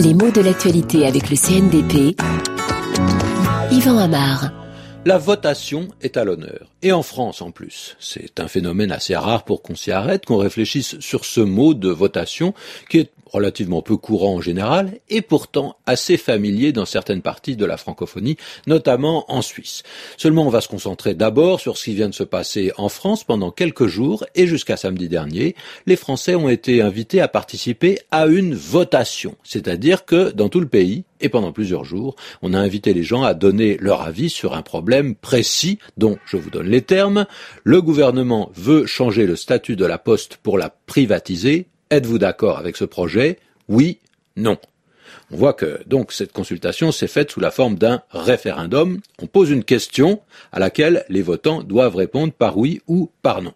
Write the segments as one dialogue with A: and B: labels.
A: Les mots de l'actualité avec le CNDP. Yvan Amar.
B: La votation est à l'honneur. Et en France en plus. C'est un phénomène assez rare pour qu'on s'y arrête, qu'on réfléchisse sur ce mot de votation qui est relativement peu courant en général, et pourtant assez familier dans certaines parties de la francophonie, notamment en Suisse. Seulement, on va se concentrer d'abord sur ce qui vient de se passer en France pendant quelques jours, et jusqu'à samedi dernier, les Français ont été invités à participer à une votation. C'est-à-dire que dans tout le pays, et pendant plusieurs jours, on a invité les gens à donner leur avis sur un problème précis dont je vous donne les termes. Le gouvernement veut changer le statut de la poste pour la privatiser Êtes-vous d'accord avec ce projet? Oui, non. On voit que donc cette consultation s'est faite sous la forme d'un référendum. On pose une question à laquelle les votants doivent répondre par oui ou par non.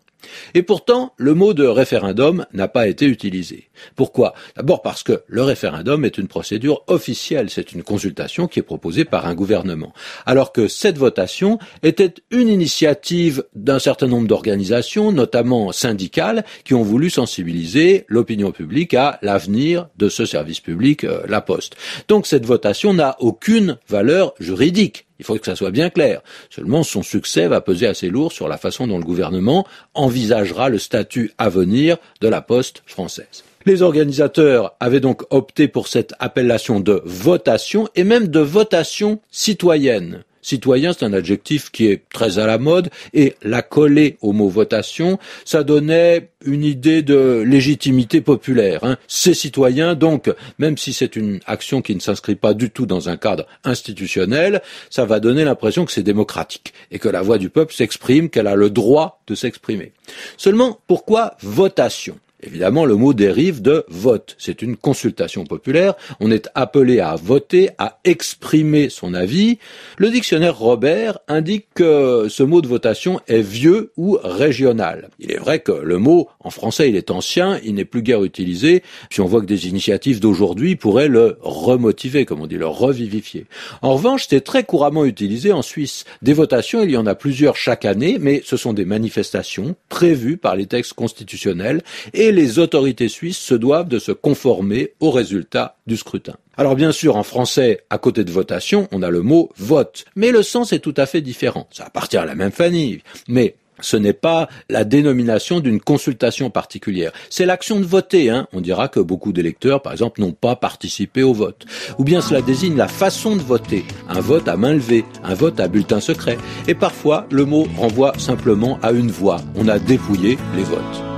B: Et pourtant, le mot de référendum n'a pas été utilisé. Pourquoi? D'abord parce que le référendum est une procédure officielle, c'est une consultation qui est proposée par un gouvernement. Alors que cette votation était une initiative d'un certain nombre d'organisations, notamment syndicales, qui ont voulu sensibiliser l'opinion publique à l'avenir de ce service public, euh, la Poste. Donc cette votation n'a aucune valeur juridique. Il faut que ça soit bien clair. Seulement, son succès va peser assez lourd sur la façon dont le gouvernement envisagera le statut à venir de la poste française. Les organisateurs avaient donc opté pour cette appellation de votation et même de votation citoyenne. Citoyen, c'est un adjectif qui est très à la mode, et la coller au mot votation, ça donnait une idée de légitimité populaire. Hein. Ces citoyens, donc, même si c'est une action qui ne s'inscrit pas du tout dans un cadre institutionnel, ça va donner l'impression que c'est démocratique, et que la voix du peuple s'exprime, qu'elle a le droit de s'exprimer. Seulement, pourquoi votation? Évidemment, le mot dérive de vote. C'est une consultation populaire. On est appelé à voter, à exprimer son avis. Le dictionnaire Robert indique que ce mot de votation est vieux ou régional. Il est vrai que le mot, en français, il est ancien, il n'est plus guère utilisé. Puis on voit que des initiatives d'aujourd'hui pourraient le remotiver, comme on dit, le revivifier. En revanche, c'est très couramment utilisé en Suisse. Des votations, il y en a plusieurs chaque année, mais ce sont des manifestations prévues par les textes constitutionnels et et les autorités suisses se doivent de se conformer aux résultats du scrutin. Alors bien sûr, en français, à côté de votation, on a le mot vote, mais le sens est tout à fait différent. Ça appartient à la même famille, mais ce n'est pas la dénomination d'une consultation particulière. C'est l'action de voter. Hein. On dira que beaucoup d'électeurs, par exemple, n'ont pas participé au vote. Ou bien cela désigne la façon de voter. Un vote à main levée, un vote à bulletin secret. Et parfois, le mot renvoie simplement à une voix. On a dépouillé les votes.